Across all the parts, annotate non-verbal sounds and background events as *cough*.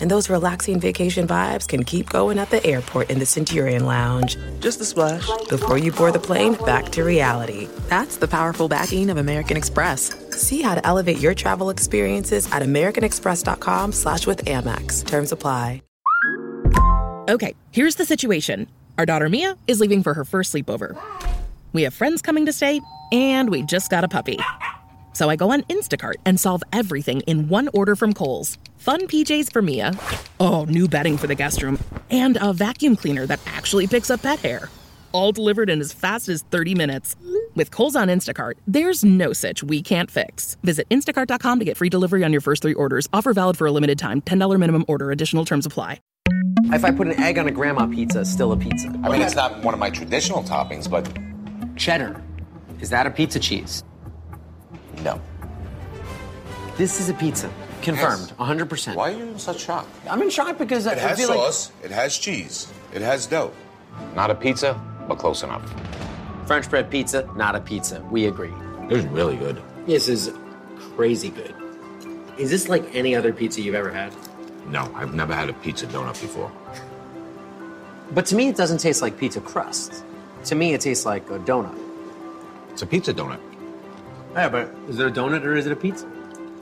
And those relaxing vacation vibes can keep going at the airport in the Centurion Lounge. Just a splash. Before you board the plane, back to reality. That's the powerful backing of American Express. See how to elevate your travel experiences at americanexpress.com slash with Amex. Terms apply. Okay, here's the situation. Our daughter Mia is leaving for her first sleepover. We have friends coming to stay, and we just got a puppy. So I go on Instacart and solve everything in one order from Kohl's. Fun PJs for Mia. Oh, new bedding for the guest room. And a vacuum cleaner that actually picks up pet hair. All delivered in as fast as 30 minutes. With Kohl's on Instacart, there's no such we can't fix. Visit instacart.com to get free delivery on your first three orders. Offer valid for a limited time. $10 minimum order. Additional terms apply. If I put an egg on a grandma pizza, it's still a pizza. I mean, it's not one of my traditional toppings, but Cheddar. Is that a pizza cheese? No. This is a pizza. Confirmed. 100%. Why are you in such shock? I'm in shock because I It has feel like sauce, it has cheese, it has dough. Not a pizza, but close enough. French bread pizza, not a pizza. We agree. It was really good. This is crazy good. Is this like any other pizza you've ever had? No, I've never had a pizza donut before. But to me, it doesn't taste like pizza crust. To me, it tastes like a donut. It's a pizza donut. Yeah, but is it a donut or is it a pizza?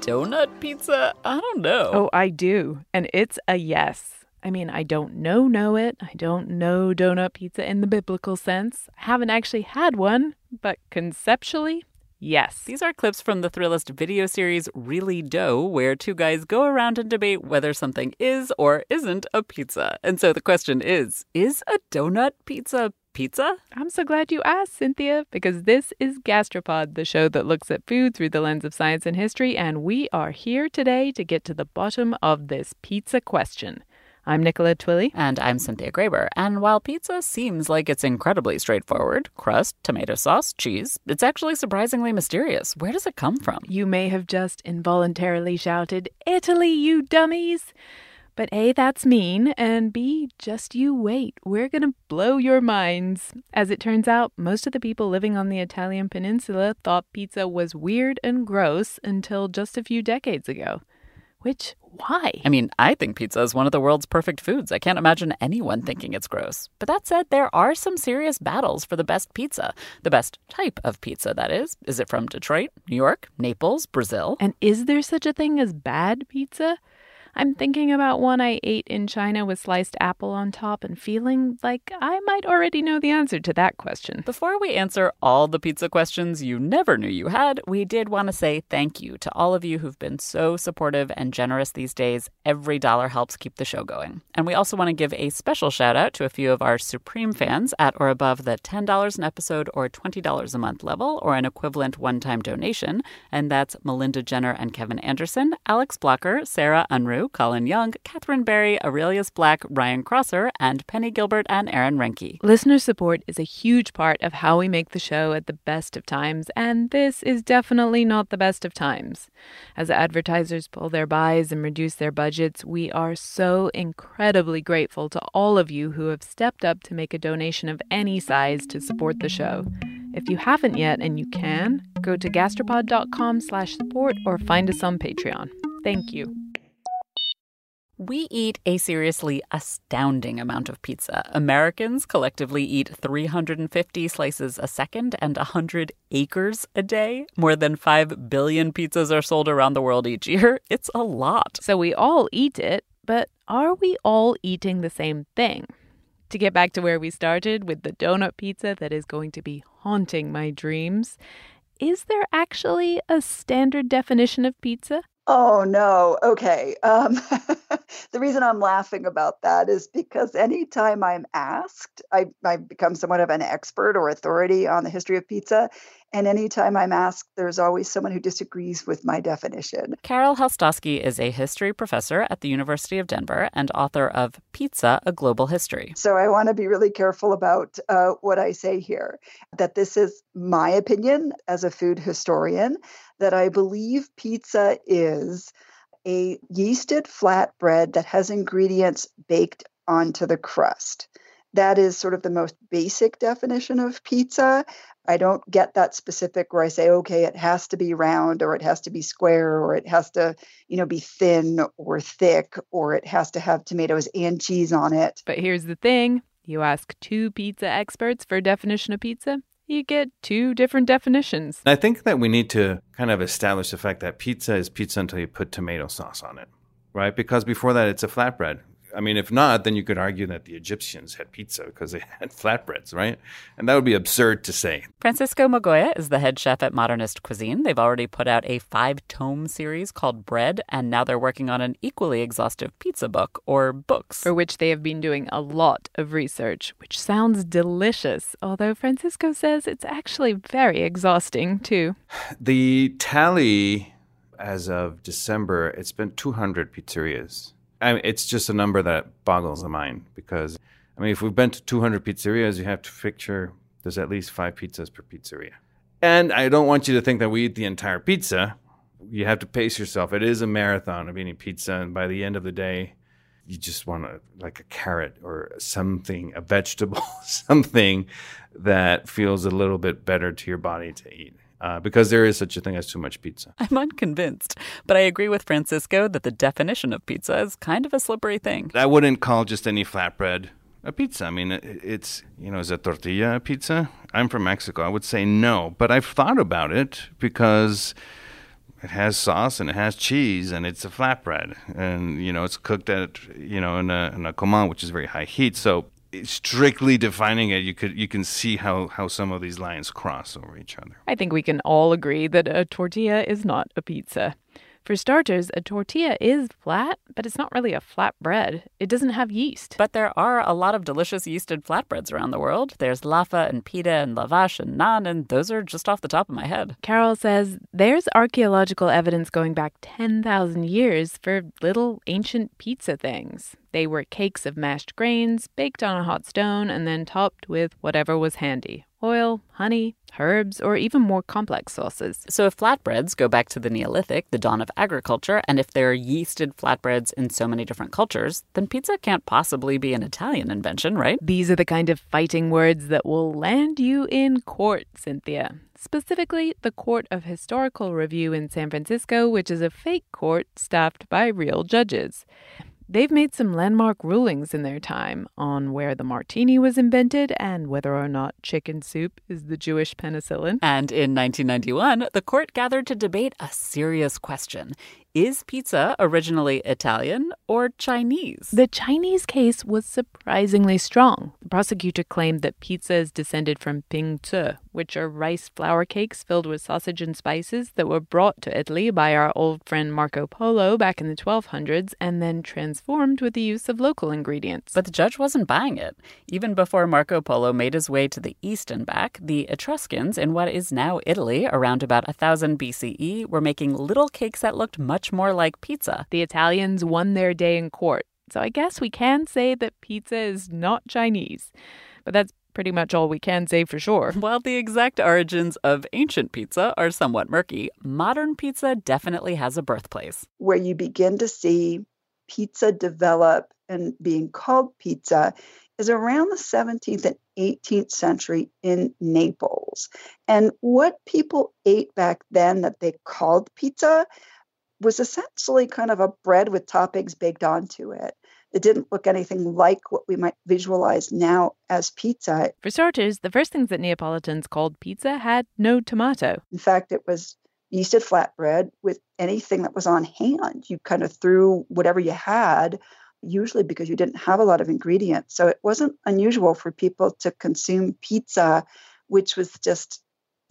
Donut pizza? I don't know. Oh, I do. And it's a yes. I mean, I don't know know it. I don't know donut pizza in the biblical sense. I haven't actually had one, but conceptually, yes. These are clips from the Thrillist video series Really Dough, where two guys go around and debate whether something is or isn't a pizza. And so the question is Is a donut pizza pizza? I'm so glad you asked, Cynthia, because this is Gastropod, the show that looks at food through the lens of science and history, and we are here today to get to the bottom of this pizza question. I'm Nicola Twilley. And I'm Cynthia Graber. And while pizza seems like it's incredibly straightforward crust, tomato sauce, cheese it's actually surprisingly mysterious. Where does it come from? You may have just involuntarily shouted, Italy, you dummies! But A, that's mean, and B, just you wait. We're gonna blow your minds. As it turns out, most of the people living on the Italian peninsula thought pizza was weird and gross until just a few decades ago. Which, why? I mean, I think pizza is one of the world's perfect foods. I can't imagine anyone thinking it's gross. But that said, there are some serious battles for the best pizza. The best type of pizza, that is. Is it from Detroit, New York, Naples, Brazil? And is there such a thing as bad pizza? I'm thinking about one I ate in China with sliced apple on top and feeling like I might already know the answer to that question. Before we answer all the pizza questions you never knew you had, we did want to say thank you to all of you who've been so supportive and generous these days. Every dollar helps keep the show going. And we also want to give a special shout out to a few of our Supreme fans at or above the $10 an episode or $20 a month level, or an equivalent one time donation. And that's Melinda Jenner and Kevin Anderson, Alex Blocker, Sarah Unruh, Colin Young, Catherine Berry, Aurelius Black, Ryan Crosser, and Penny Gilbert and Aaron Renke. Listener support is a huge part of how we make the show at the best of times, and this is definitely not the best of times. As advertisers pull their buys and reduce their budgets, we are so incredibly grateful to all of you who have stepped up to make a donation of any size to support the show. If you haven't yet and you can, go to gastropod.com slash support or find us on Patreon. Thank you. We eat a seriously astounding amount of pizza. Americans collectively eat 350 slices a second and 100 acres a day. More than 5 billion pizzas are sold around the world each year. It's a lot. So we all eat it, but are we all eating the same thing? To get back to where we started with the donut pizza that is going to be haunting my dreams, is there actually a standard definition of pizza? Oh no. Okay. Um, *laughs* the reason I'm laughing about that is because anytime I'm asked, I, I become somewhat of an expert or authority on the history of pizza. And anytime I'm asked, there's always someone who disagrees with my definition. Carol Helstosky is a history professor at the University of Denver and author of Pizza, A Global History. So I want to be really careful about uh, what I say here, that this is my opinion as a food historian, that I believe pizza is a yeasted flatbread that has ingredients baked onto the crust. That is sort of the most basic definition of pizza. I don't get that specific where I say, okay, it has to be round or it has to be square or it has to, you know, be thin or thick or it has to have tomatoes and cheese on it. But here's the thing you ask two pizza experts for a definition of pizza, you get two different definitions. I think that we need to kind of establish the fact that pizza is pizza until you put tomato sauce on it, right? Because before that, it's a flatbread. I mean, if not, then you could argue that the Egyptians had pizza because they *laughs* had flatbreads, right? And that would be absurd to say. Francisco Migoya is the head chef at Modernist Cuisine. They've already put out a five tome series called Bread, and now they're working on an equally exhaustive pizza book or books. For which they have been doing a lot of research, which sounds delicious, although Francisco says it's actually very exhausting too. *sighs* The tally as of December, it's been 200 pizzerias. I mean, it's just a number that boggles the mind because, I mean, if we've been to 200 pizzerias, you have to picture there's at least five pizzas per pizzeria. And I don't want you to think that we eat the entire pizza. You have to pace yourself. It is a marathon of eating pizza, and by the end of the day, you just want to like a carrot or something, a vegetable, *laughs* something that feels a little bit better to your body to eat uh, because there is such a thing as too much pizza. *laughs* I'm unconvinced, but I agree with Francisco that the definition of pizza is kind of a slippery thing. I wouldn't call just any flatbread a pizza. I mean, it's, you know, is a tortilla a pizza? I'm from Mexico. I would say no, but I've thought about it because it has sauce and it has cheese and it's a flatbread and, you know, it's cooked at, you know, in a, in a comal, which is very high heat. So strictly defining it, you could you can see how how some of these lines cross over each other. I think we can all agree that a tortilla is not a pizza. For starters, a tortilla is flat, but it's not really a flat bread. It doesn't have yeast. But there are a lot of delicious yeasted flatbreads around the world. There's laffa and pita and lavash and naan, and those are just off the top of my head. Carol says there's archaeological evidence going back 10,000 years for little ancient pizza things. They were cakes of mashed grains, baked on a hot stone, and then topped with whatever was handy oil, honey, herbs, or even more complex sauces. So, if flatbreads go back to the Neolithic, the dawn of agriculture, and if there are yeasted flatbreads in so many different cultures, then pizza can't possibly be an Italian invention, right? These are the kind of fighting words that will land you in court, Cynthia. Specifically, the Court of Historical Review in San Francisco, which is a fake court staffed by real judges. They've made some landmark rulings in their time on where the martini was invented and whether or not chicken soup is the Jewish penicillin. And in 1991, the court gathered to debate a serious question is pizza originally Italian or Chinese? The Chinese case was surprisingly strong. The prosecutor claimed that pizza is descended from ping zi, which are rice flour cakes filled with sausage and spices that were brought to Italy by our old friend Marco Polo back in the 1200s and then transformed with the use of local ingredients. But the judge wasn't buying it. Even before Marco Polo made his way to the east and back, the Etruscans in what is now Italy, around about 1000 BCE, were making little cakes that looked much much more like pizza. The Italians won their day in court, so I guess we can say that pizza is not Chinese. But that's pretty much all we can say for sure. *laughs* While the exact origins of ancient pizza are somewhat murky, modern pizza definitely has a birthplace. Where you begin to see pizza develop and being called pizza is around the 17th and 18th century in Naples. And what people ate back then that they called pizza was essentially kind of a bread with toppings baked onto it. It didn't look anything like what we might visualize now as pizza. For starters, the first things that Neapolitans called pizza had no tomato. In fact, it was yeasted flatbread with anything that was on hand. You kind of threw whatever you had, usually because you didn't have a lot of ingredients. So it wasn't unusual for people to consume pizza, which was just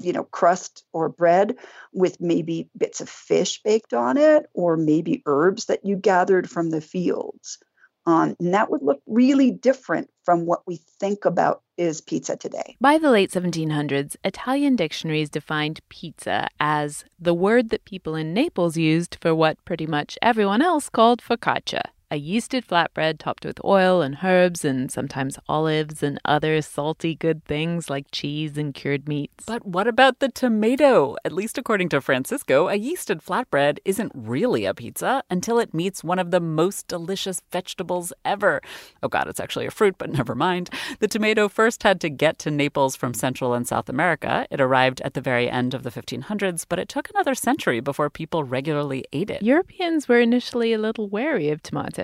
you know, crust or bread with maybe bits of fish baked on it or maybe herbs that you gathered from the fields. Um, and that would look really different from what we think about is pizza today. By the late 1700s, Italian dictionaries defined pizza as the word that people in Naples used for what pretty much everyone else called focaccia a yeasted flatbread topped with oil and herbs and sometimes olives and other salty good things like cheese and cured meats. But what about the tomato? At least according to Francisco, a yeasted flatbread isn't really a pizza until it meets one of the most delicious vegetables ever. Oh god, it's actually a fruit, but *laughs* never mind. The tomato first had to get to Naples from Central and South America. It arrived at the very end of the 1500s, but it took another century before people regularly ate it. Europeans were initially a little wary of tomatoes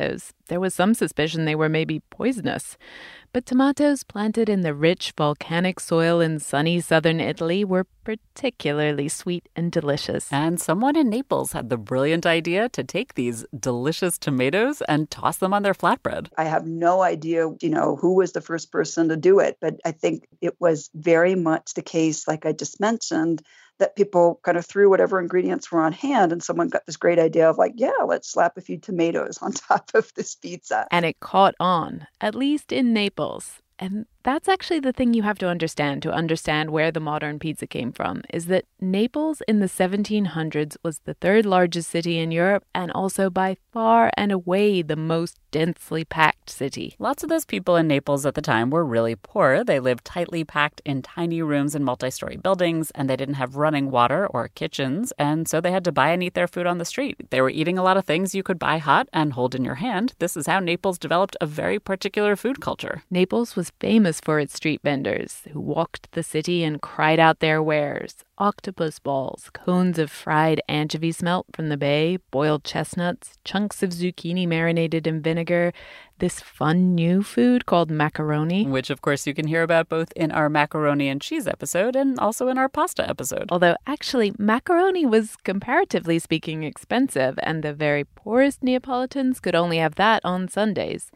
There was some suspicion they were maybe poisonous. But tomatoes planted in the rich volcanic soil in sunny southern Italy were particularly sweet and delicious. And someone in Naples had the brilliant idea to take these delicious tomatoes and toss them on their flatbread. I have no idea, you know, who was the first person to do it, but I think it was very much the case, like I just mentioned, that people kind of threw whatever ingredients were on hand and someone got this great idea of like yeah let's slap a few tomatoes *laughs* on top of this pizza and it caught on at least in naples and that's actually the thing you have to understand to understand where the modern pizza came from is that Naples in the 1700s was the third largest city in Europe and also by far and away the most densely packed city. Lots of those people in Naples at the time were really poor. They lived tightly packed in tiny rooms in multi-story buildings and they didn't have running water or kitchens and so they had to buy and eat their food on the street. They were eating a lot of things you could buy hot and hold in your hand. This is how Naples developed a very particular food culture. Naples was famous for its street vendors who walked the city and cried out their wares octopus balls, cones of fried anchovy smelt from the bay, boiled chestnuts, chunks of zucchini marinated in vinegar, this fun new food called macaroni. Which, of course, you can hear about both in our macaroni and cheese episode and also in our pasta episode. Although, actually, macaroni was comparatively speaking expensive, and the very poorest Neapolitans could only have that on Sundays.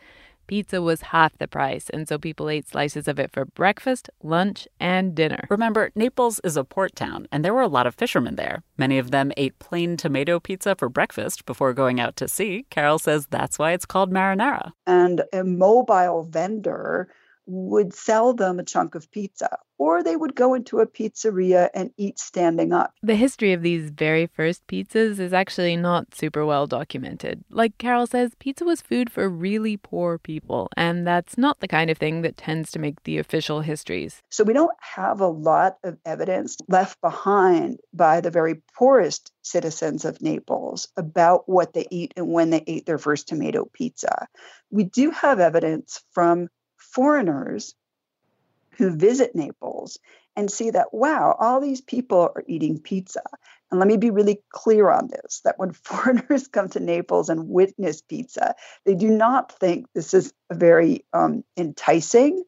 Pizza was half the price, and so people ate slices of it for breakfast, lunch, and dinner. Remember, Naples is a port town, and there were a lot of fishermen there. Many of them ate plain tomato pizza for breakfast before going out to sea. Carol says that's why it's called marinara. And a mobile vendor would sell them a chunk of pizza, or they would go into a pizzeria and eat standing up. The history of these very first pizzas is actually not super well documented. Like Carol says, pizza was food for really poor people, and that's not the kind of thing that tends to make the official histories. So we don't have a lot of evidence left behind by the very poorest citizens of Naples about what they eat and when they ate their first tomato pizza. We do have evidence from foreigners who visit Naples and see that, wow, all these people are eating pizza. And let me be really clear on this that when *laughs* foreigners come to Naples and witness pizza, they do not think this is a very um, enticing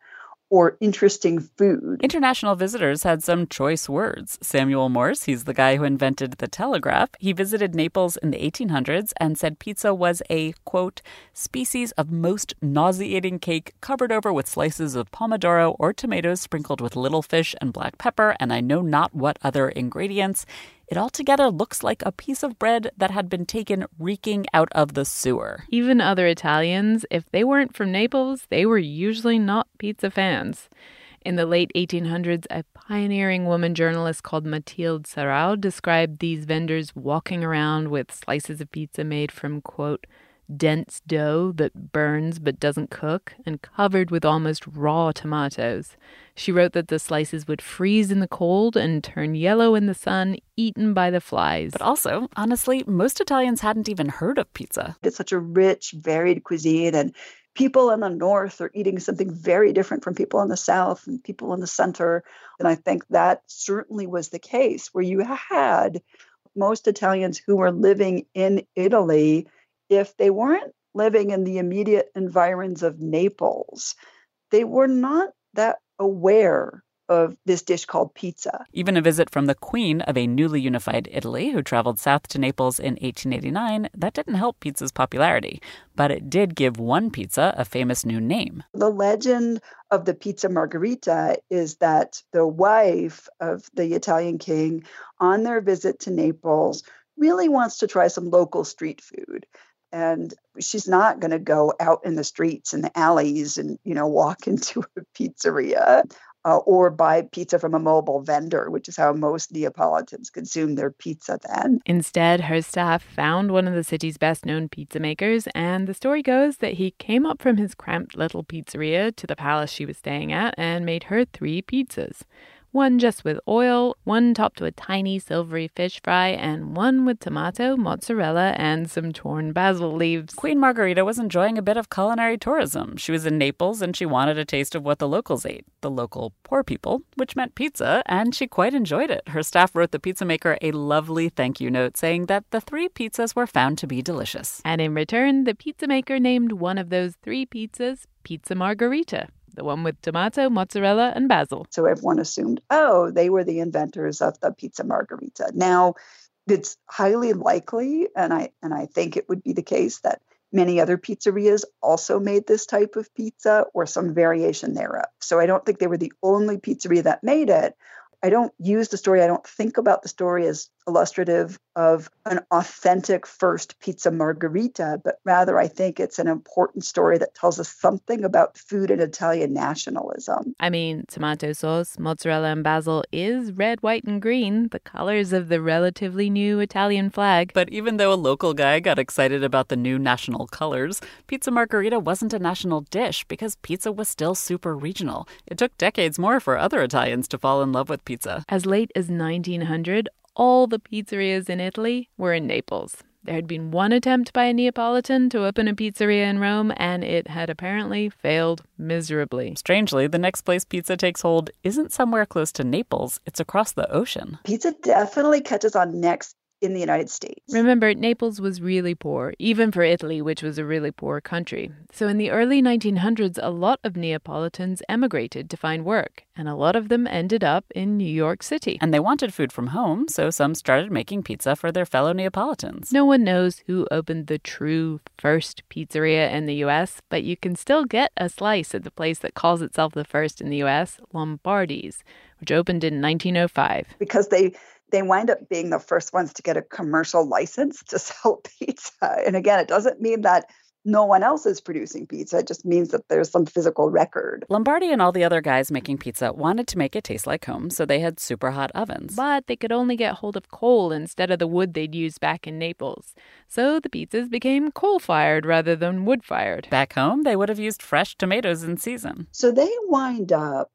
or interesting food. International visitors had some choice words. Samuel Morse, he's the guy who invented the telegraph, he visited Naples in the 1800s and said pizza was a, quote, species of most nauseating cake covered over with slices of pomodoro or tomatoes sprinkled with little fish and black pepper, and I know not what other ingredients. It altogether looks like a piece of bread that had been taken reeking out of the sewer. Even other Italians, if they weren't from Naples, they were usually not pizza fans. In the late 1800s, a pioneering woman journalist called Matilde Serao described these vendors walking around with slices of pizza made from, quote, dense dough that burns but doesn't cook, and covered with almost raw tomatoes. She wrote that the slices would freeze in the cold and turn yellow in the sun, eaten by the flies. But also, honestly, most Italians hadn't even heard of pizza. It's such a rich, varied cuisine, and people in the north are eating something very different from people in the south and people in the center. And I think that certainly was the case where you had most Italians who were living in Italy if they weren't living in the immediate environs of Naples, they were not that aware of this dish called pizza. Even a visit from the queen of a newly unified Italy who traveled south to Naples in 1889, that didn't help pizza's popularity, but it did give one pizza a famous new name. The legend of the pizza margherita is that the wife of the Italian king on their visit to Naples really wants to try some local street food and she's not going to go out in the streets and the alleys and you know walk *laughs* into a pizzeria uh, or buy pizza from a mobile vendor, which is how most Neapolitans consume their pizza then. Instead, her staff found one of the city's best known pizza makers, and the story goes that he came up from his cramped little pizzeria to the palace she was staying at and made her three pizzas one just with oil, one topped with tiny silvery fish fry, and one with tomato, mozzarella, and some torn basil leaves. Queen Margherita was enjoying a bit of culinary tourism. She was in Naples and she wanted a taste of what the locals ate, the local poor people, which meant pizza, and she quite enjoyed it. Her staff wrote the pizza maker a lovely thank you note saying that the three pizzas were found to be delicious. And in return, the pizza maker named one of those three pizzas Pizza Margherita the one with tomato, mozzarella, and basil. So everyone assumed, oh, they were the inventors of the pizza margherita. Now, it's highly likely, and I and I think it would be the case that many other pizzerias also made this type of pizza or some variation thereof. So I don't think they were the only pizzeria that made it. I don't use the story, I don't think about the story as illustrative of an authentic first pizza margherita, but rather I think it's an important story that tells us something about food and Italian nationalism. I mean, tomato sauce, mozzarella, and basil is red, white, and green, the colors of the relatively new Italian flag. But even though a local guy got excited about the new national colors, pizza margherita wasn't a national dish because pizza was still super regional. It took decades more for other Italians to fall in love with pizza. As late as 1900, all the pizzerias in Italy were in Naples. There had been one attempt by a Neapolitan to open a pizzeria in Rome, and it had apparently failed miserably. Strangely, the next place pizza takes hold isn't somewhere close to Naples, it's across the ocean. Pizza definitely catches on next in the United States. Remember, Naples was really poor, even for Italy, which was a really poor country. So in the early 1900s, a lot of Neapolitans emigrated to find work, and a lot of them ended up in New York City. And they wanted food from home, so some started making pizza for their fellow Neapolitans. No one knows who opened the true first pizzeria in the US, but you can still get a slice at the place that calls itself the first in the US, Lombardi's, which opened in 1905. Because they they wind up being the first ones to get a commercial license to *laughs* sell pizza. And again, it doesn't mean that no one else is producing pizza. It just means that there's some physical record. Lombardi and all the other guys making pizza wanted to make it taste like home, so they had super hot ovens. But they could only get hold of coal instead of the wood they'd used back in Naples. So the pizzas became coal fired rather than wood fired. Back home, they would have used fresh tomatoes in season. So they wind up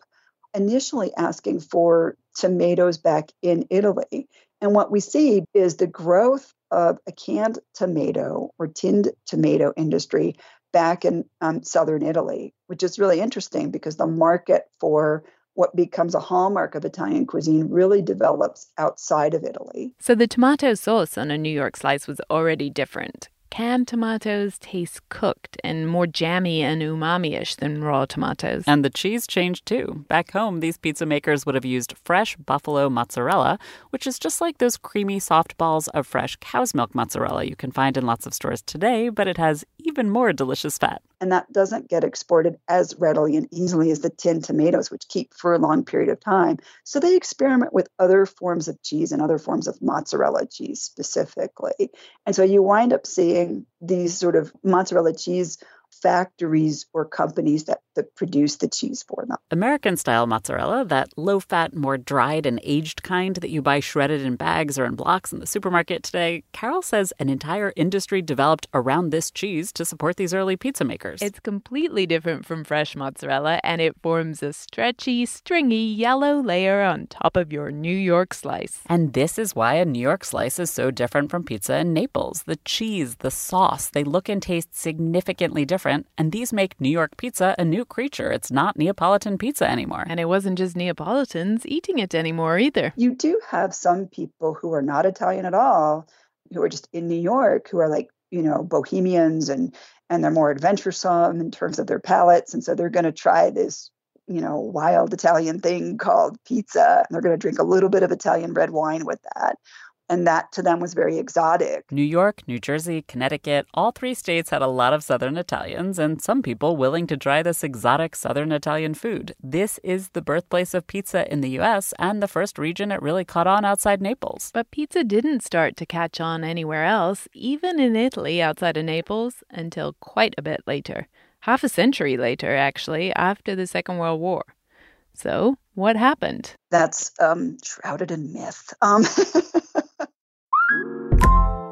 initially asking for tomatoes back in Italy. And what we see is the growth of a canned tomato or tinned tomato industry back in um, southern Italy, which is really interesting because the market for what becomes a hallmark of Italian cuisine really develops outside of Italy. So the tomato sauce on a New York slice was already different. Canned tomatoes taste cooked and more jammy and umami ish than raw tomatoes. And the cheese changed too. Back home, these pizza makers would have used fresh buffalo mozzarella, which is just like those creamy, soft balls of fresh cow's milk mozzarella you can find in lots of stores today, but it has even more delicious fat. And that doesn't get exported as readily and easily as the tinned tomatoes, which keep for a long period of time. So they experiment with other forms of cheese and other forms of mozzarella cheese specifically. And so you wind up seeing these sort of mozzarella cheese factories or companies that, that produce the cheese for them. American style mozzarella, that low fat, more dried and aged kind that you buy shredded in bags or in blocks in the supermarket today, Carol says an entire industry developed around this cheese to support these early pizza makers. It's completely different from fresh mozzarella and it forms a stretchy, stringy yellow layer on top of your New York slice. And this is why a New York slice is so different from pizza in Naples. The cheese, the sauce, they look and taste significantly different different, and these make New York pizza a new creature. It's not Neapolitan pizza anymore. And it wasn't just Neapolitans eating it anymore either. You do have some people who are not Italian at all, who are just in New York, who are like, you know, bohemians and and they're more adventuresome in terms of their palates. And so they're going to try this you know, wild Italian thing called pizza. And they're going to drink a little bit of Italian red wine with that and that to them was very exotic. New York, New Jersey, Connecticut, all three states had a lot of Southern Italians and some people willing to try this exotic Southern Italian food. This is the birthplace of pizza in the US and the first region it really caught on outside Naples. But pizza didn't start to catch on anywhere else, even in Italy outside of Naples, until quite a bit later. Half a century later, actually, after the Second World War. So, what happened? That's um, shrouded in myth. Um, *laughs*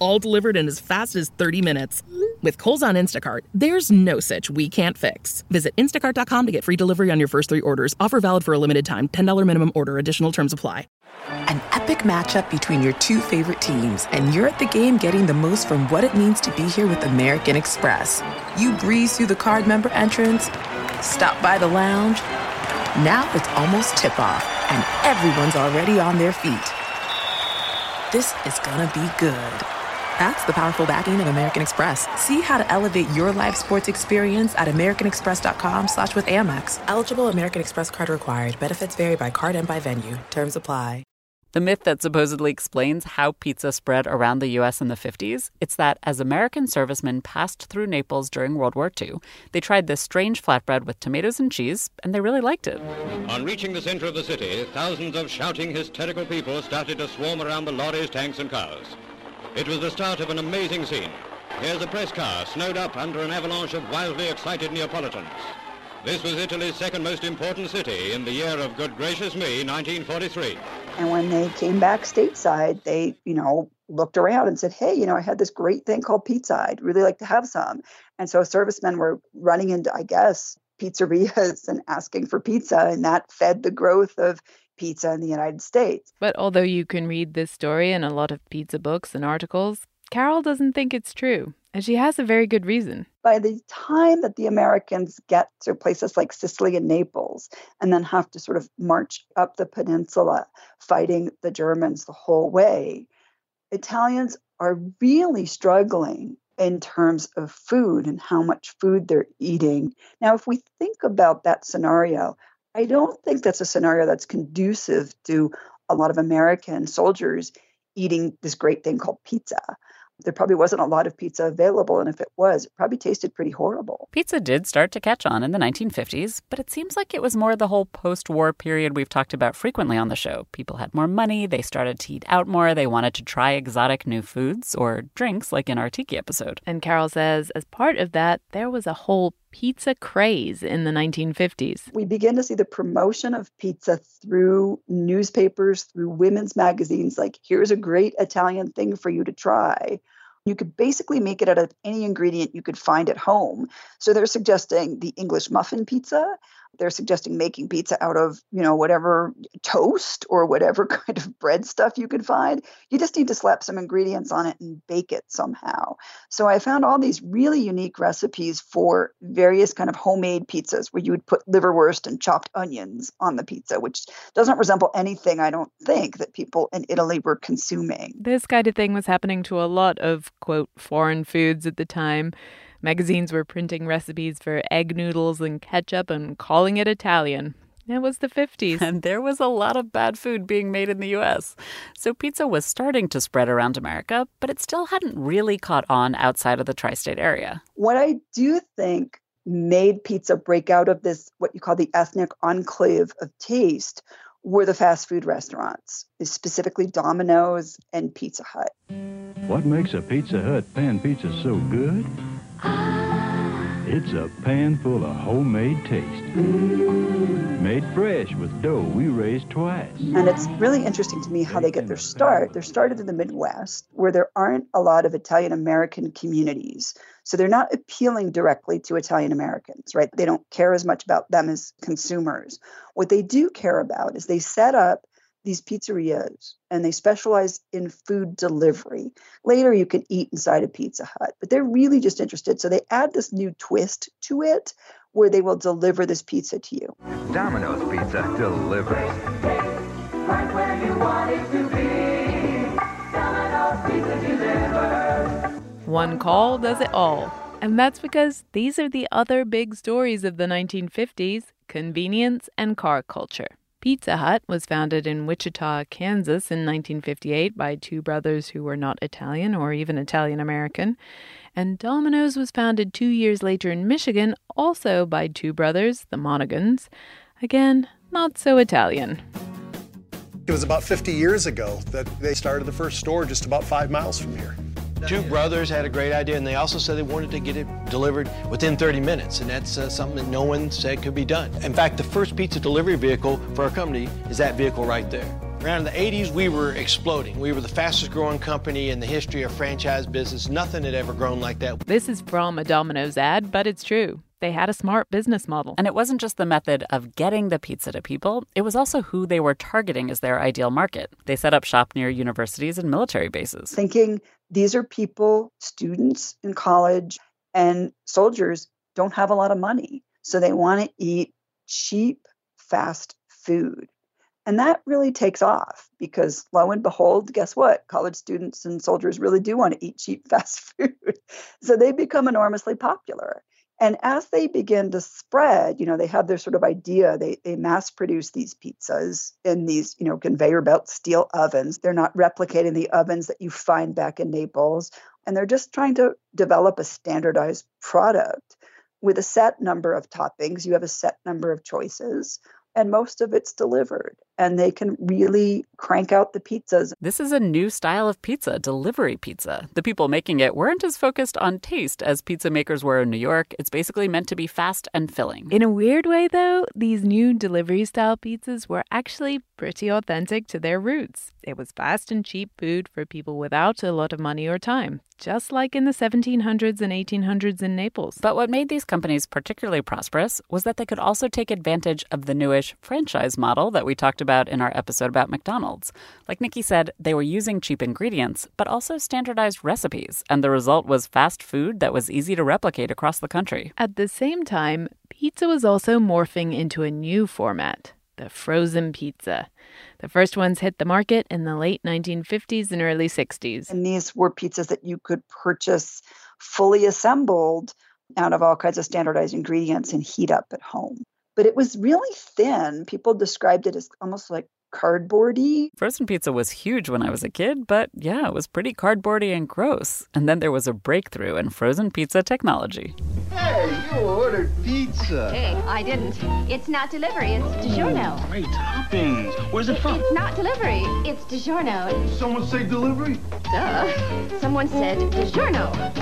All delivered in as fast as 30 minutes. With Kohl's on Instacart, there's no such we can't fix. Visit instacart.com to get free delivery on your first three orders. Offer valid for a limited time. $10 minimum order. Additional terms apply. An epic matchup between your two favorite teams, and you're at the game getting the most from what it means to be here with American Express. You breeze through the card member entrance, stop by the lounge. Now it's almost tip off, and everyone's already on their feet. This is gonna be good. That's the powerful backing of American Express. See how to elevate your live sports experience at americanexpress.com slash with Amex. Eligible American Express card required. Benefits vary by card and by venue. Terms apply. The myth that supposedly explains how pizza spread around the US in the 50s, it's that as American servicemen passed through Naples during World War II, they tried this strange flatbread with tomatoes and cheese, and they really liked it. On reaching the center of the city, thousands of shouting, hysterical people started to swarm around the lorries, tanks, and cars. It was the start of an amazing scene. Here's a press car snowed up under an avalanche of wildly excited Neapolitans. This was Italy's second most important city in the year of good gracious me, 1943. and when they came back stateside, they, you know, looked around and said, hey, you know, I had this great thing called pizza. I'd really like to have some. And so servicemen were running into, I guess, pizzerias *laughs* and asking for pizza. And that fed the growth of pizza in the United States. But although you can read this story in a lot of pizza books and articles, Carol doesn't think it's true. And she has a very good reason. By the time that the Americans get to places like Sicily and Naples and then have to sort of march up the peninsula fighting the Germans the whole way, Italians are really struggling in terms of food and how much food they're eating. Now, if we think about that scenario, I don't think that's a scenario that's conducive to a lot of American soldiers eating this great thing called pizza. There probably wasn't a lot of pizza available, and if it was, it probably tasted pretty horrible. Pizza did start to catch on in the 1950s, but it seems like it was more the whole post war period we've talked about frequently on the show. People had more money, they started to eat out more, they wanted to try exotic new foods or drinks, like in our Tiki episode. And Carol says, as part of that, there was a whole pizza craze in the 1950s. We begin to see the promotion of pizza through newspapers, through women's magazines, like, here's a great Italian thing for you to try. You could basically make it out of any ingredient you could find at home. So they're suggesting the English muffin pizza. They're suggesting making pizza out of, you know, whatever toast or whatever *laughs* kind of bread stuff you could find. You just need to slap some ingredients on it and bake it somehow. So I found all these really unique recipes for various kind of homemade pizzas where you would put liverwurst and chopped onions on the pizza, which doesn't resemble anything I don't think that people in Italy were consuming. This kind of thing was happening to a lot of, quote, foreign foods at the time. Magazines were printing recipes for egg noodles and ketchup and calling it Italian. It was the 50s. And there was a lot of bad food being made in the US. So pizza was starting to spread around America, but it still hadn't really caught on outside of the tri state area. What I do think made pizza break out of this, what you call the ethnic enclave of taste, were the fast food restaurants, specifically Domino's and Pizza Hut. What makes a Pizza Hut pan pizza so good? It's a pan full of homemade taste. Made fresh with dough we raised twice. And it's really interesting to me how they get their start. They're started in the Midwest, where there aren't a lot of Italian American communities. So they're not appealing directly to Italian Americans, right? They don't care as much about them as consumers. What they do care about is they set up these pizzerias and they specialize in food delivery. Later, you can eat inside a Pizza Hut, but they're really just interested. So they add this new twist to it where they will deliver this pizza to you. Domino's Pizza delivers. Right where you want it to be. Domino's Pizza delivers. One call does it all. And that's because these are the other big stories of the 1950s convenience and car culture. Pizza Hut was founded in Wichita, Kansas in 1958 by two brothers who were not Italian or even Italian American. And Domino's was founded two years later in Michigan, also by two brothers, the Monaghans. Again, not so Italian. It was about 50 years ago that they started the first store just about five miles from here. Two brothers had a great idea, and they also said they wanted to get it delivered within 30 minutes, and that's uh, something that no one said could be done. In fact, the first pizza delivery vehicle for our company is that vehicle right there. Around the 80s, we were exploding. We were the fastest growing company in the history of franchise business. Nothing had ever grown like that. This is from a Domino's ad, but it's true. They had a smart business model. And it wasn't just the method of getting the pizza to people, it was also who they were targeting as their ideal market. They set up shop near universities and military bases. Thinking these are people, students in college, and soldiers don't have a lot of money. So they want to eat cheap, fast food. And that really takes off because lo and behold, guess what? College students and soldiers really do want to eat cheap, *laughs* fast food. so they become enormously popular. And as they begin to spread, you know, they have their sort of idea. They they mass produce these pizzas in these, you know, conveyor belt steel ovens. They're not replicating the ovens that you find back in Naples. And they're just trying to develop a standardized product with a set number of toppings. You have a set number of choices and most of it's delivered and they can really crank out the pizzas. This is a new style of pizza, delivery pizza. The people making it weren't as focused on taste as pizza makers were in New York. It's basically meant to be fast and filling. In a weird way, though, these new delivery style pizzas were actually pretty authentic to their roots. It was fast and cheap food for people without a lot of money or time, just like in the 1700s and 1800s in Naples. But what made these companies particularly prosperous was that they could also take advantage of the newish franchise model that we talked about in our episode about McDonald's. Like Nikki said, they were using cheap ingredients, but also standardized recipes, and the result was fast food that was easy to replicate across the country. At the same time, pizza was also morphing into a new format the frozen pizza. The first ones hit the market in the late 1950s and early 60s. And these were pizzas that you could purchase fully assembled out of all kinds of standardized ingredients and heat up at home. But it was really thin. People described it as almost like cardboardy. Frozen pizza was huge when I was a kid, but yeah, it was pretty cardboardy and gross. And then there was a breakthrough in frozen pizza technology. Hey, you ordered pizza. Hey, I didn't. It's not delivery, it's DiGiorno. Great toppings. Where's it from? It's not delivery, it's DiGiorno. Someone say delivery? Duh. Someone said DiGiorno.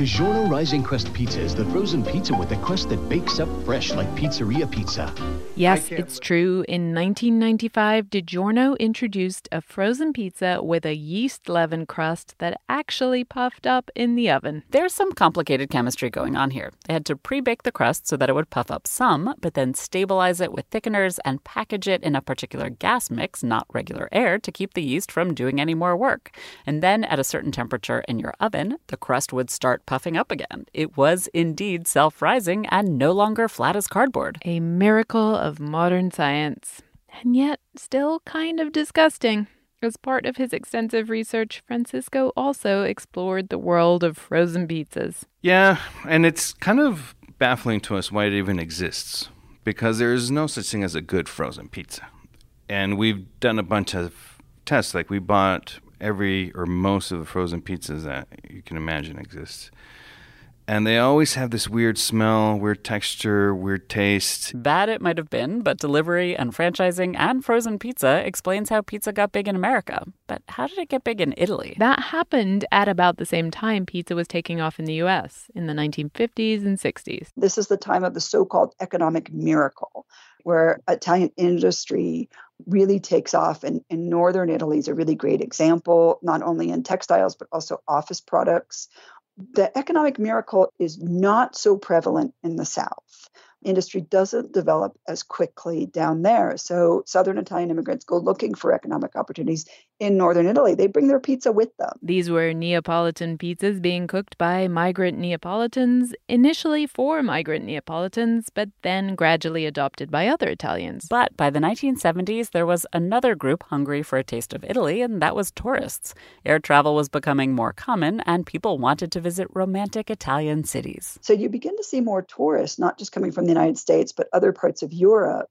DiGiorno Rising Crust Pizza is the frozen pizza with a crust that bakes up fresh like pizzeria pizza. Yes, it's true. In 1995, DiGiorno introduced a frozen pizza with a yeast leaven crust that actually puffed up in the oven. There's some complicated chemistry going on here. They had to pre bake the crust so that it would puff up some, but then stabilize it with thickeners and package it in a particular gas mix, not regular air, to keep the yeast from doing any more work. And then at a certain temperature in your oven, the crust would start puffing up again. It was indeed self rising and no longer flat as cardboard. A miracle of modern science. And yet, still kind of disgusting. As part of his extensive research, Francisco also explored the world of frozen pizzas. Yeah, and it's kind of baffling to us why it even exists because there is no such thing as a good frozen pizza. And we've done a bunch of tests, like we bought every or most of the frozen pizzas that you can imagine exists. And they always have this weird smell, weird texture, weird taste. Bad it might have been, but delivery and franchising and frozen pizza explains how pizza got big in America. But how did it get big in Italy? That happened at about the same time pizza was taking off in the US in the 1950s and 60s. This is the time of the so called economic miracle, where Italian industry really takes off. And, and northern Italy is a really great example, not only in textiles, but also office products. The economic miracle is not so prevalent in the South. Industry doesn't develop as quickly down there. So, Southern Italian immigrants go looking for economic opportunities in Northern Italy. They bring their pizza with them. These were Neapolitan pizzas being cooked by migrant Neapolitans, initially for migrant Neapolitans, but then gradually adopted by other Italians. But by the 1970s, there was another group hungry for a taste of Italy, and that was tourists. Air travel was becoming more common, and people wanted to visit romantic Italian cities. So, you begin to see more tourists, not just coming from the United States, but other parts of Europe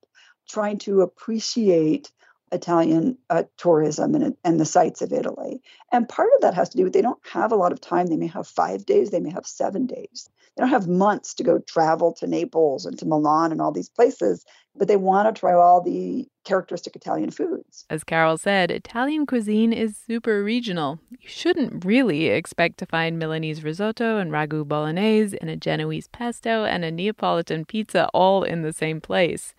trying to appreciate Italian uh, tourism and, and the sites of Italy. And part of that has to do with they don't have a lot of time. They may have five days, they may have seven days. They don't have months to go travel to Naples and to Milan and all these places, but they want to try all the characteristic Italian foods. As Carol said, Italian cuisine is super regional. You shouldn't really expect to find Milanese risotto and ragu bolognese and a Genoese pesto and a Neapolitan pizza all in the same place.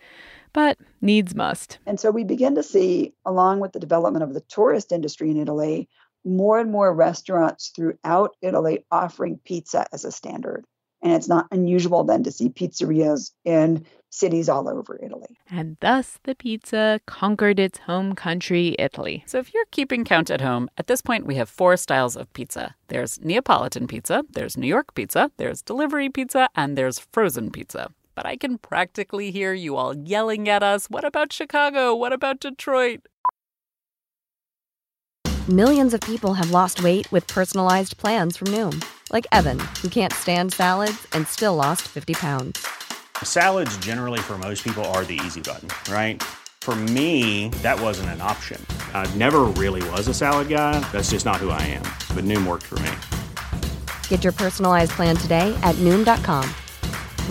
But needs must. And so we begin to see, along with the development of the tourist industry in Italy, more and more restaurants throughout Italy offering pizza as a standard. And it's not unusual then to see pizzerias in cities all over Italy. And thus the pizza conquered its home country, Italy. So if you're keeping count at home, at this point we have four styles of pizza. There's Neapolitan pizza, there's New York pizza, there's delivery pizza, and there's frozen pizza. But I can practically hear you all yelling at us. What about Chicago? What about Detroit? Millions of people have lost weight with personalized plans from Noom, like Evan, who can't stand salads and still lost 50 pounds. Salads, generally, for most people, are the easy button, right? For me, that wasn't an option. I never really was a salad guy. That's just not who I am. But Noom worked for me. Get your personalized plan today at Noom.com.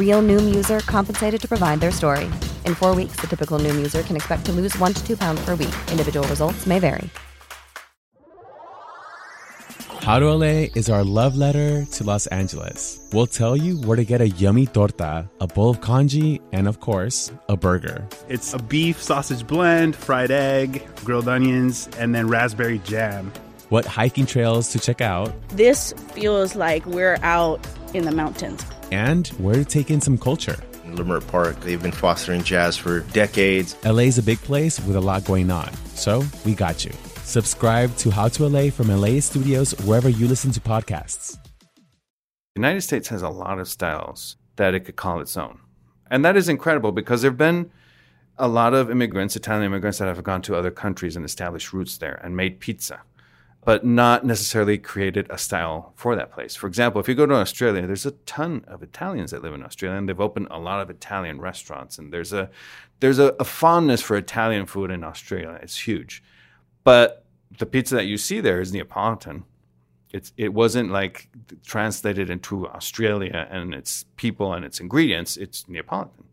Real Noom user compensated to provide their story. In four weeks, the typical Noom user can expect to lose one to two pounds per week. Individual results may vary. How to LA is our love letter to Los Angeles. We'll tell you where to get a yummy torta, a bowl of congee, and of course, a burger. It's a beef sausage blend, fried egg, grilled onions, and then raspberry jam. What hiking trails to check out, This feels like we're out in the mountains. And where to take in some culture. Leimert Park, they've been fostering jazz for decades. LA's a big place with a lot going on, so we got you. Subscribe to How to LA from LA Studios wherever you listen to podcasts. The United States has a lot of styles that it could call its own. And that is incredible because there have been a lot of immigrants, Italian immigrants, that have gone to other countries and established roots there and made pizza, but not necessarily created a style for that place. For example, if you go to Australia, there's a ton of Italians that live in Australia and they've opened a lot of Italian restaurants. And there's a there's a, a fondness for Italian food in Australia. It's huge. But the pizza that you see there is Neapolitan. It's it wasn't like translated into Australia and its people and its ingredients. It's Neapolitan.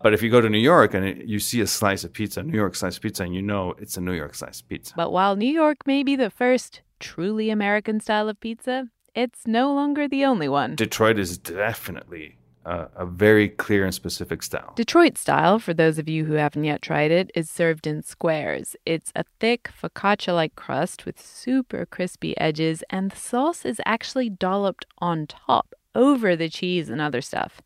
But if you go to New York and it, you see a slice of pizza, New York slice of pizza, and you know it's a New York slice of pizza. But while New York may be the first truly American style of pizza, it's no longer the only one. Detroit is definitely a, a very clear and specific style. Detroit style, for those of you who haven't yet tried it, is served in squares. It's a thick focaccia like crust with super crispy edges, and the sauce is actually dolloped on top over the cheese and other stuff.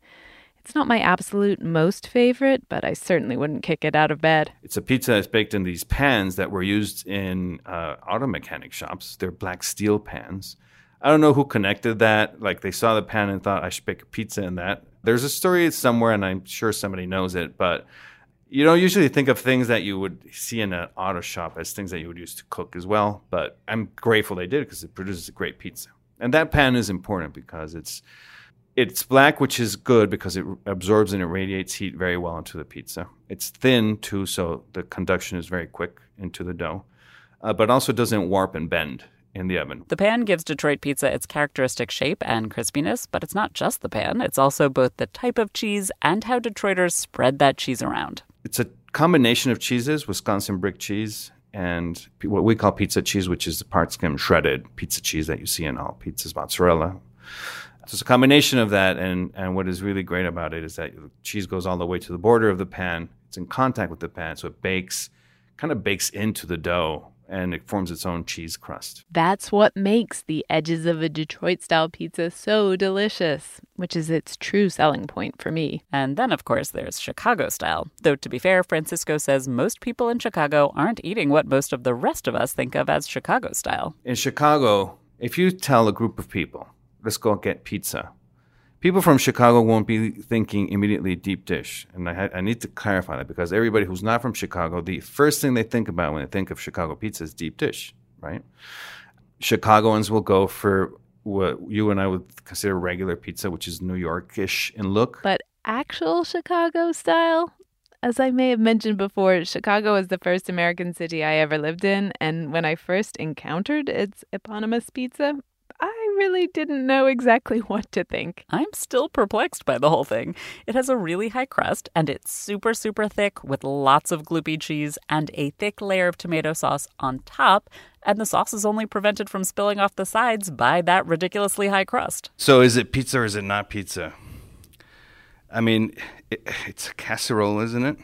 It's not my absolute most favorite, but I certainly wouldn't kick it out of bed. It's a pizza that's baked in these pans that were used in uh, auto mechanic shops. They're black steel pans. I don't know who connected that. Like they saw the pan and thought I should bake a pizza in that. There's a story somewhere, and I'm sure somebody knows it, but you don't usually think of things that you would see in an auto shop as things that you would use to cook as well. But I'm grateful they did because it produces a great pizza. And that pan is important because it's it's black, which is good because it absorbs and it radiates heat very well into the pizza. It's thin too, so the conduction is very quick into the dough, uh, but also doesn't warp and bend in the oven. The pan gives Detroit pizza its characteristic shape and crispiness, but it's not just the pan. It's also both the type of cheese and how Detroiters spread that cheese around. It's a combination of cheeses, Wisconsin brick cheese, and what we call pizza cheese, which is the part skim shredded pizza cheese that you see in all pizzas, mozzarella. So it's a combination of that, and, and what is really great about it is that the cheese goes all the way to the border of the pan. It's in contact with the pan, so it bakes, kind of bakes into the dough, and it forms its own cheese crust. That's what makes the edges of a Detroit style pizza so delicious, which is its true selling point for me. And then, of course, there's Chicago style. Though, to be fair, Francisco says most people in Chicago aren't eating what most of the rest of us think of as Chicago style. In Chicago, if you tell a group of people, let's go get pizza, people from Chicago won't be thinking immediately deep dish. And I, I need to clarify that because everybody who's not from Chicago, the first thing they think about when they think of Chicago pizza is deep dish, right? Chicagoans will go for what you and I would consider regular pizza, which is New Yorkish in look. But actual Chicago style? as I may have mentioned before, Chicago was the first American city I ever lived in, and when I first encountered its eponymous pizza, really didn't know exactly *laughs* what to think. I'm still perplexed by the whole thing. It has a really high crust and it's super, super thick with lots of gloopy cheese and a thick layer of tomato sauce on top. And the sauce is only prevented from spilling off the sides by that ridiculously high crust. So is it pizza or is it not pizza? I mean, it, it's a casserole, isn't it?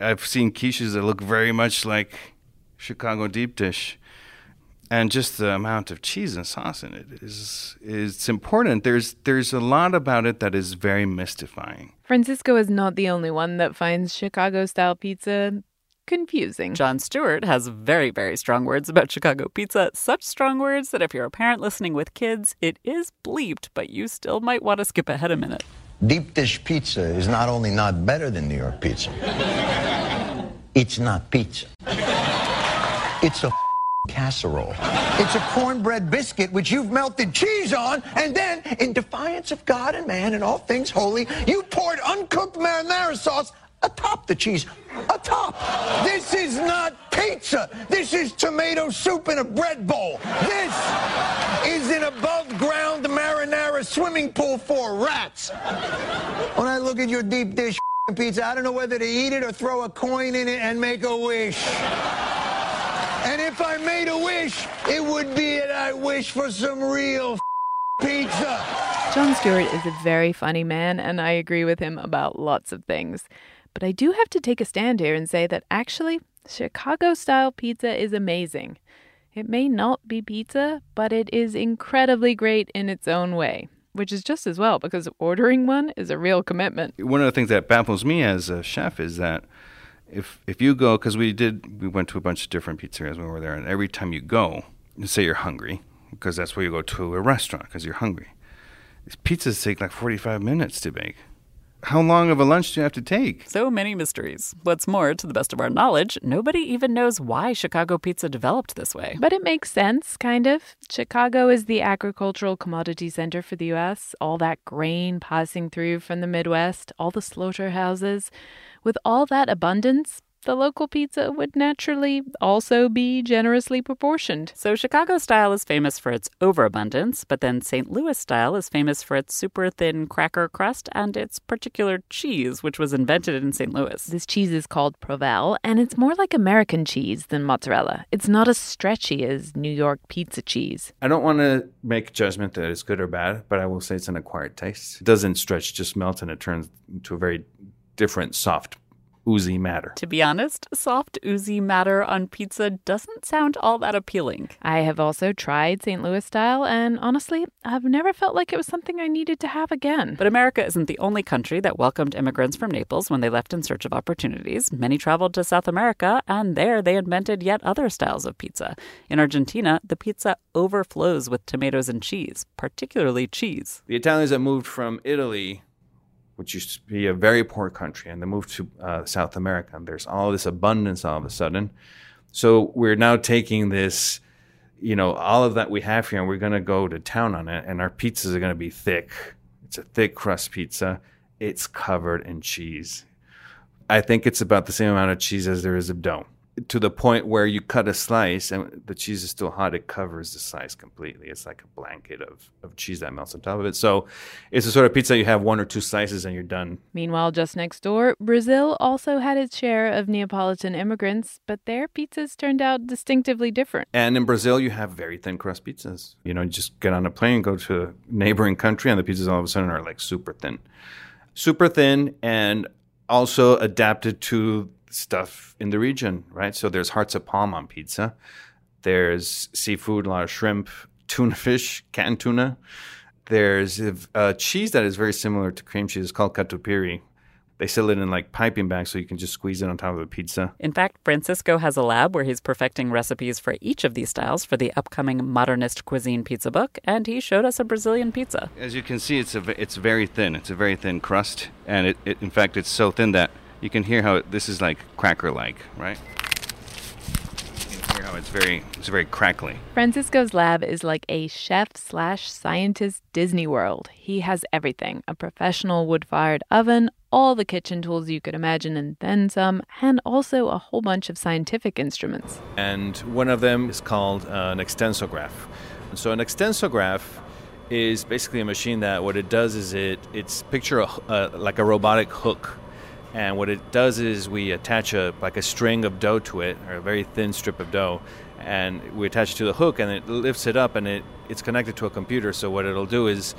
I- I've seen quiches that look very much like Chicago deep dish. And just the amount of cheese and sauce in it is is it's important. There's there's a lot about it that is very mystifying. Francisco is not the only one that finds Chicago style pizza confusing. Jon Stewart has very, very strong words about Chicago pizza. Such strong words that if you're a parent listening with kids, it is bleeped, but you still might want to skip ahead a minute. Deep dish pizza is not only not better than New York pizza, it's not pizza. It's a casserole. It's a cornbread biscuit which you've melted cheese on, and then, in defiance of God and man and all things holy, you poured uncooked marinara sauce atop the cheese. Atop. This is not pizza. This is tomato soup in a bread bowl. This is an above ground marinara swimming pool for rats. When I look at your deep dish *laughs* pizza, I don't know whether to eat it or throw a coin in it and make a wish. And if I made a wish, it would be that I wish for some real pizza. Jon Stewart is a very funny man, and I agree with him about lots of things. But I do have to take a stand here and say that actually, Chicago style pizza is amazing. It may not be pizza, but it is incredibly great in its own way, which is just as well because ordering one is a real commitment. One of the things that baffles me as a chef is that if if you go because we did we went to a bunch of different pizzerias when we were there, and every time you go, say you're hungry because that's where you go to a restaurant because you're hungry. These pizzas take like 45 minutes to bake. How long of a lunch do you have to take? So many mysteries. What's more, to the best of our knowledge, nobody even knows why Chicago pizza developed this way. But it makes sense, kind of. Chicago is the agricultural commodity center for the U.S., all that grain passing through from the Midwest, all the slaughterhouses. With all that abundance, the local pizza would naturally also be generously proportioned. So, Chicago style is famous for its overabundance, but then St. Louis style is famous for its super thin cracker crust and its particular cheese, which was invented in St. Louis. This cheese is called Provel, and it's more like American cheese than mozzarella. It's not as stretchy as New York pizza cheese. I don't want to make a judgment that it's good or bad, but I will say it's an acquired taste. It doesn't stretch, just melts, and it turns into a very different, soft, oozy matter. To be honest, soft, oozy matter on pizza doesn't sound all that appealing. I have also tried St. Louis style, and honestly, I've never felt like it was something I needed to have again. But America isn't the only country that welcomed immigrants from Naples when they left in search of opportunities. Many traveled to South America, and there they invented yet other styles of pizza. In Argentina, the pizza overflows with tomatoes and cheese, particularly cheese. The Italians that moved from Italy, which used to be a very poor country, and they moved to uh, South America, and there's all this abundance all of a sudden. So we're now taking this, you know, all of that we have here, and we're going to go to town on it, and our pizzas are going to be thick. It's a thick crust pizza. It's covered in cheese. I think it's about the same amount of cheese as there is of dough. To the point where you cut a slice and the cheese is still hot, it covers the slice completely. It's like a blanket of, of cheese that melts on top of it. So it's a sort of pizza you have one or two slices and you're done. Meanwhile, just next door, Brazil also had its share of Neapolitan immigrants, but their pizzas turned out distinctively different. And in Brazil, you have very thin crust pizzas. You know, you just get on a plane, go to a neighboring country, and the pizzas all of a sudden are like super thin. Super thin and also adapted to stuff in the region, right? So there's hearts of palm on pizza. There's seafood, a lot of shrimp, *laughs* tuna fish, canned tuna. There's a, a cheese that is very similar to cream cheese. It's called catupiry. They sell it in like piping bags so you can just squeeze it on top of a pizza. In fact, Francisco has a lab where he's perfecting recipes for each of these styles for the upcoming modernist cuisine pizza book, and he showed us a Brazilian pizza. As you can see, it's a, it's very thin. It's a very thin crust, and it, it in fact it's so thin that you can hear how it, this is like cracker-like, right? You can hear how it's very it's very crackly. Francisco's lab is like a chef slash scientist Disney World. He has everything a professional wood fired oven, all the kitchen tools you could imagine, and then some, and also a whole bunch of scientific instruments. and one of them is called uh, an extensograph. So an extensograph is basically a machine that what it does is it it's picture a, uh, like a robotic hook, and what it does is we attach a like a string of dough to it or a very thin strip of dough, and we attach it to the hook and it lifts it up and it it's connected to a computer. So what it'll do is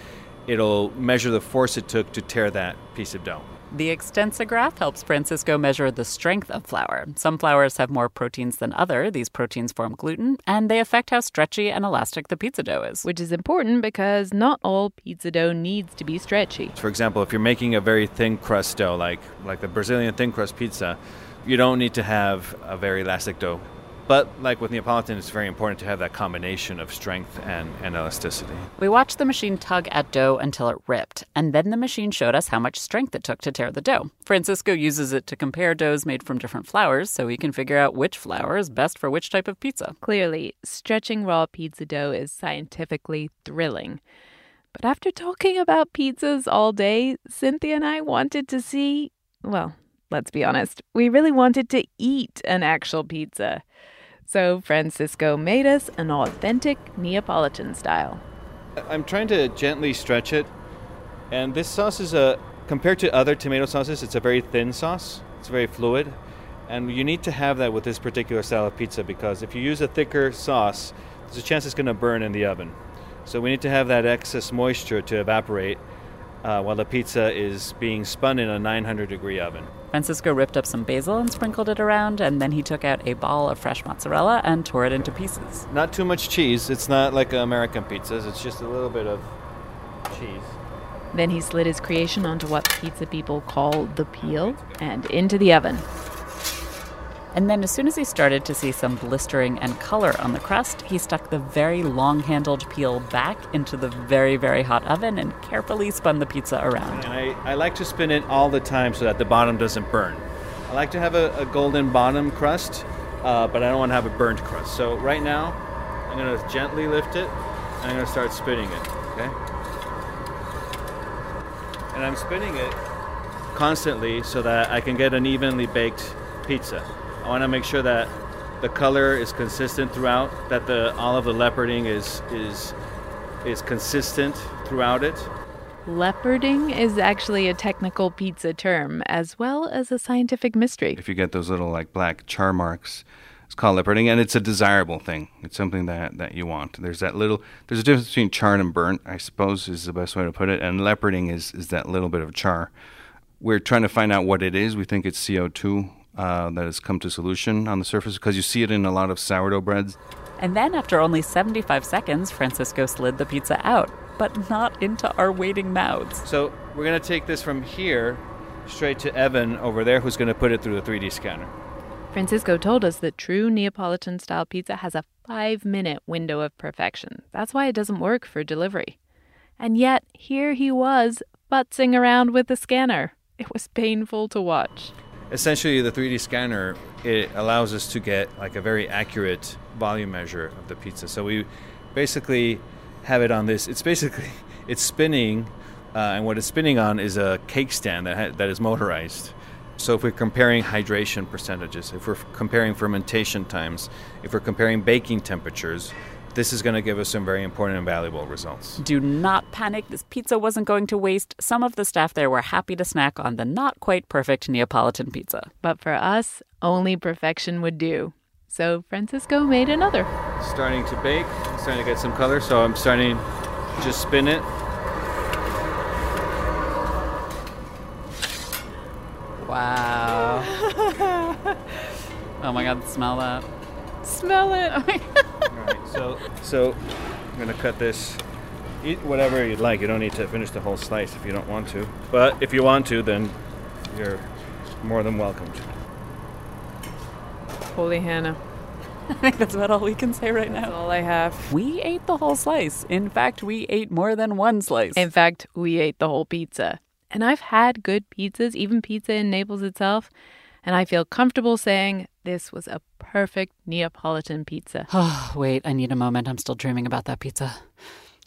it'll measure the force it took to tear that piece of dough. The extensograph helps Francisco measure the strength of flour. Some flours have more proteins than other. These proteins form gluten, and they affect how stretchy and elastic the pizza dough is. Which is important because not all pizza dough needs to be stretchy. For example, if you're making a very thin crust dough, like like the Brazilian thin crust pizza, you don't need to have a very elastic dough. But like with Neapolitan, it's very important to have that combination of strength and, and elasticity. We watched the machine tug at dough until it ripped, and then the machine showed us how much strength it took to tear the dough. Francisco uses it to compare doughs made from different flours so he can figure out which flour is best for which type of pizza. Clearly, stretching raw pizza dough is scientifically thrilling. But after talking about pizzas all day, Cynthia and I wanted to see, well, let's be honest, we really wanted to eat an actual pizza. So Francisco made us an authentic Neapolitan style. I'm trying to gently stretch it, and this sauce is a compared to other tomato sauces, it's a very thin sauce. It's very fluid, and you need to have that with this particular style of pizza because if you use a thicker sauce, there's a chance it's going to burn in the oven. So we need to have that excess moisture to evaporate uh, while the pizza is being spun in a 900 degree oven. Francisco ripped up some basil and sprinkled it around, and then he took out a ball of fresh mozzarella and tore it into pieces. Not too much cheese. It's not like American pizzas. It's just a little bit of cheese. Then he slid his creation onto what pizza people call the peel and into the oven. And then, as soon as he started to see some blistering and color on the crust, he stuck the very long handled peel back into the very, very hot oven and carefully spun the pizza around. And I, I like to spin it all the time so that the bottom doesn't burn. I like to have a, a golden bottom crust, uh, but I don't want to have a burnt crust. So right now, I'm going to gently lift it and I'm going to start spinning it, okay? And I'm spinning it constantly so that I can get an evenly baked pizza. I want to make sure that the color is consistent throughout, that the all of the leoparding is is is consistent throughout it. Leoparding is actually a technical pizza term as well as a scientific mystery. If you get those little like black char marks, it's called leoparding, and it's a desirable thing. It's something that, that you want. There's that little. There's a difference between charred and burnt, I suppose, is the best way to put it. And leoparding is is that little bit of char. We're trying to find out what it is. We think it's CO two uh, that has come to solution on the surface because you see it in a lot of sourdough breads. And then, after only 75 seconds, Francisco slid the pizza out, but not into our waiting mouths. So we're gonna take this from here straight to Evan over there, who's gonna put it through the 3D scanner. Francisco told us that true Neapolitan style pizza has a five minute window of perfection. That's why it doesn't work for delivery. And yet, here he was, futzing around with the scanner. It was painful to watch. Essentially, the 3D scanner it allows us to get like a very accurate volume measure of the pizza. So we basically have it on this. It's basically *laughs* it's spinning, uh, and what it's spinning on is a cake stand that ha- that is motorized. So if we're comparing hydration percentages, if we're comparing fermentation times, if we're comparing baking temperatures, this is going to give us some very important and valuable results. Do not panic. This pizza wasn't going to waste. Some of the staff there were happy to snack on the not quite perfect Neapolitan pizza. But for us, only perfection would do. So Francisco made another. Starting to bake, starting to get some color, so I'm starting to just spin it. Wow. *laughs* oh my god, smell that. Smell it. Oh *laughs* my so so I'm gonna cut this. Eat whatever you'd like. You don't need to finish the whole slice if you don't want to. But if you want to, then you're more than welcome to. Holy Hannah. *laughs* I think that's about all we can say right That's now. all I have. We ate the whole slice. In fact, we ate more than one slice. In fact, we ate the whole pizza. And I've had good pizzas, even pizza in Naples itself, And I feel comfortable saying this was a perfect Neapolitan pizza. *sighs* Oh, wait, I need a moment. I'm still dreaming about that pizza.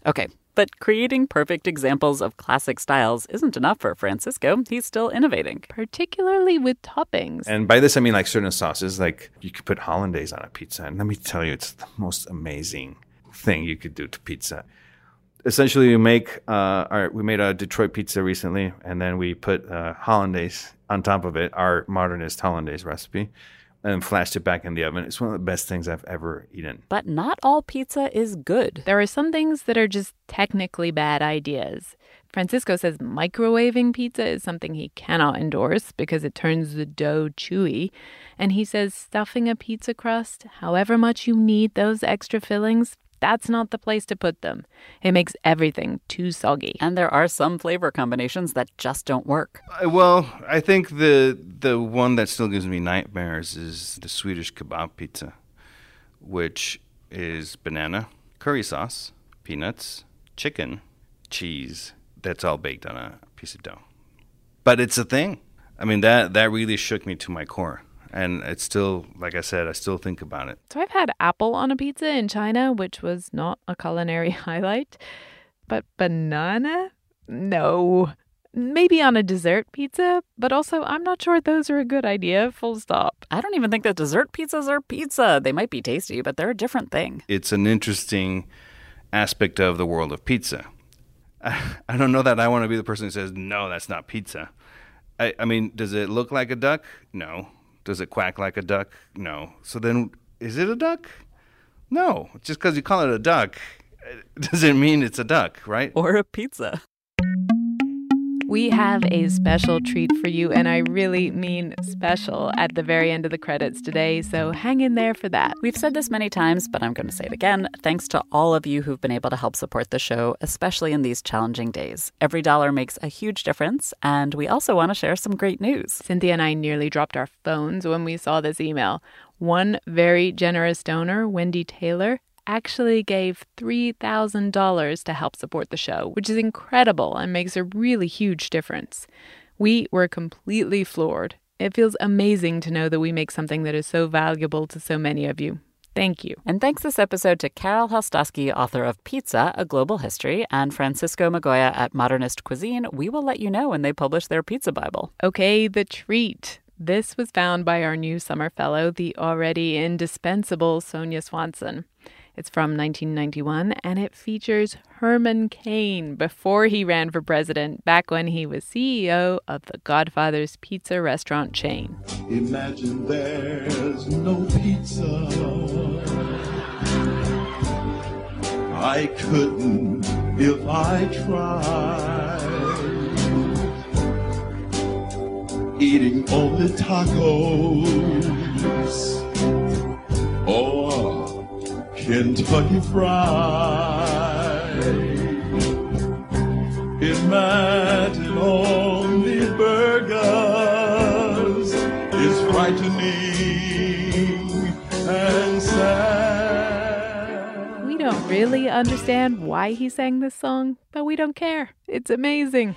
Okay, but creating perfect examples of classic styles isn't enough for Francisco. He's still innovating. Particularly with toppings. And by this, I mean like certain sauces. Like you could put hollandaise on a pizza, and let me tell you, it's the most amazing thing you could do to pizza. Essentially, we make uh, our we made a Detroit pizza recently, and then we put uh, hollandaise on top of it, our modernist hollandaise recipe, and flashed it back in the oven. It's one of the best things I've ever eaten. But not all pizza is good. There are some things that are just technically bad ideas. Francisco says microwaving pizza is something he cannot endorse because it turns the dough chewy. And he says stuffing a pizza crust, however much you need those extra fillings, that's not the place to put them. It makes everything too soggy. And there are some flavor combinations that just don't work. Uh, Well, I think the the one that still gives me nightmares is the Swedish kebab pizza, which is banana, curry sauce, peanuts, chicken, cheese. That's all baked on a piece of dough. But it's a thing. I mean that that really shook me to my core. And it's still like I said, I still think about it. So I've had apple on a pizza in China, which was not a culinary *laughs* highlight. But banana? No. Maybe on a dessert pizza, but also I'm not sure those are a good idea, full stop. I don't even think that dessert pizzas are pizza. They might be tasty, but they're a different thing. It's an interesting aspect of the world of pizza. I, *laughs* I don't know that I want to be the person who says, no, that's not pizza. I, I mean, does it look like a duck? No. Does it quack like a duck? No. So then, is it a duck? No. Just because you call it a duck *laughs* doesn't mean it's a duck, right? Or a pizza. We have a special treat for you, and I really mean special at the very end of the credits today, so hang in there for that. We've said this many times, but I'm going to say it again. Thanks to all of you who've been able to help support the show, especially in these challenging days. Every dollar makes a huge difference, and we also want to share some great news. Cynthia and I nearly dropped our phones when we saw this email. One very generous donor, Wendy Taylor, actually gave $3,000 to help support the show, which is incredible and makes a really huge difference. We were completely floored. It feels amazing to know that we make something that is so valuable to so many of you. Thank you. And thanks this episode to Carol Helstosky, author of Pizza, A Global History, and Francisco Migoya at Modernist Cuisine. We will let you know when they publish their pizza Bible. Okay, the treat. This was found by our new summer fellow, the already indispensable Sonia Swanson. It's from 1991 and it features Herman Cain before he ran for president, back when he was CEO of the Godfather's Pizza restaurant chain. Imagine there's no pizza. I couldn't if I tried. Eating only tacos or Kentucky Fried. Only burgers frightening and sad. We don't really understand why he sang this song, but we don't care. It's amazing.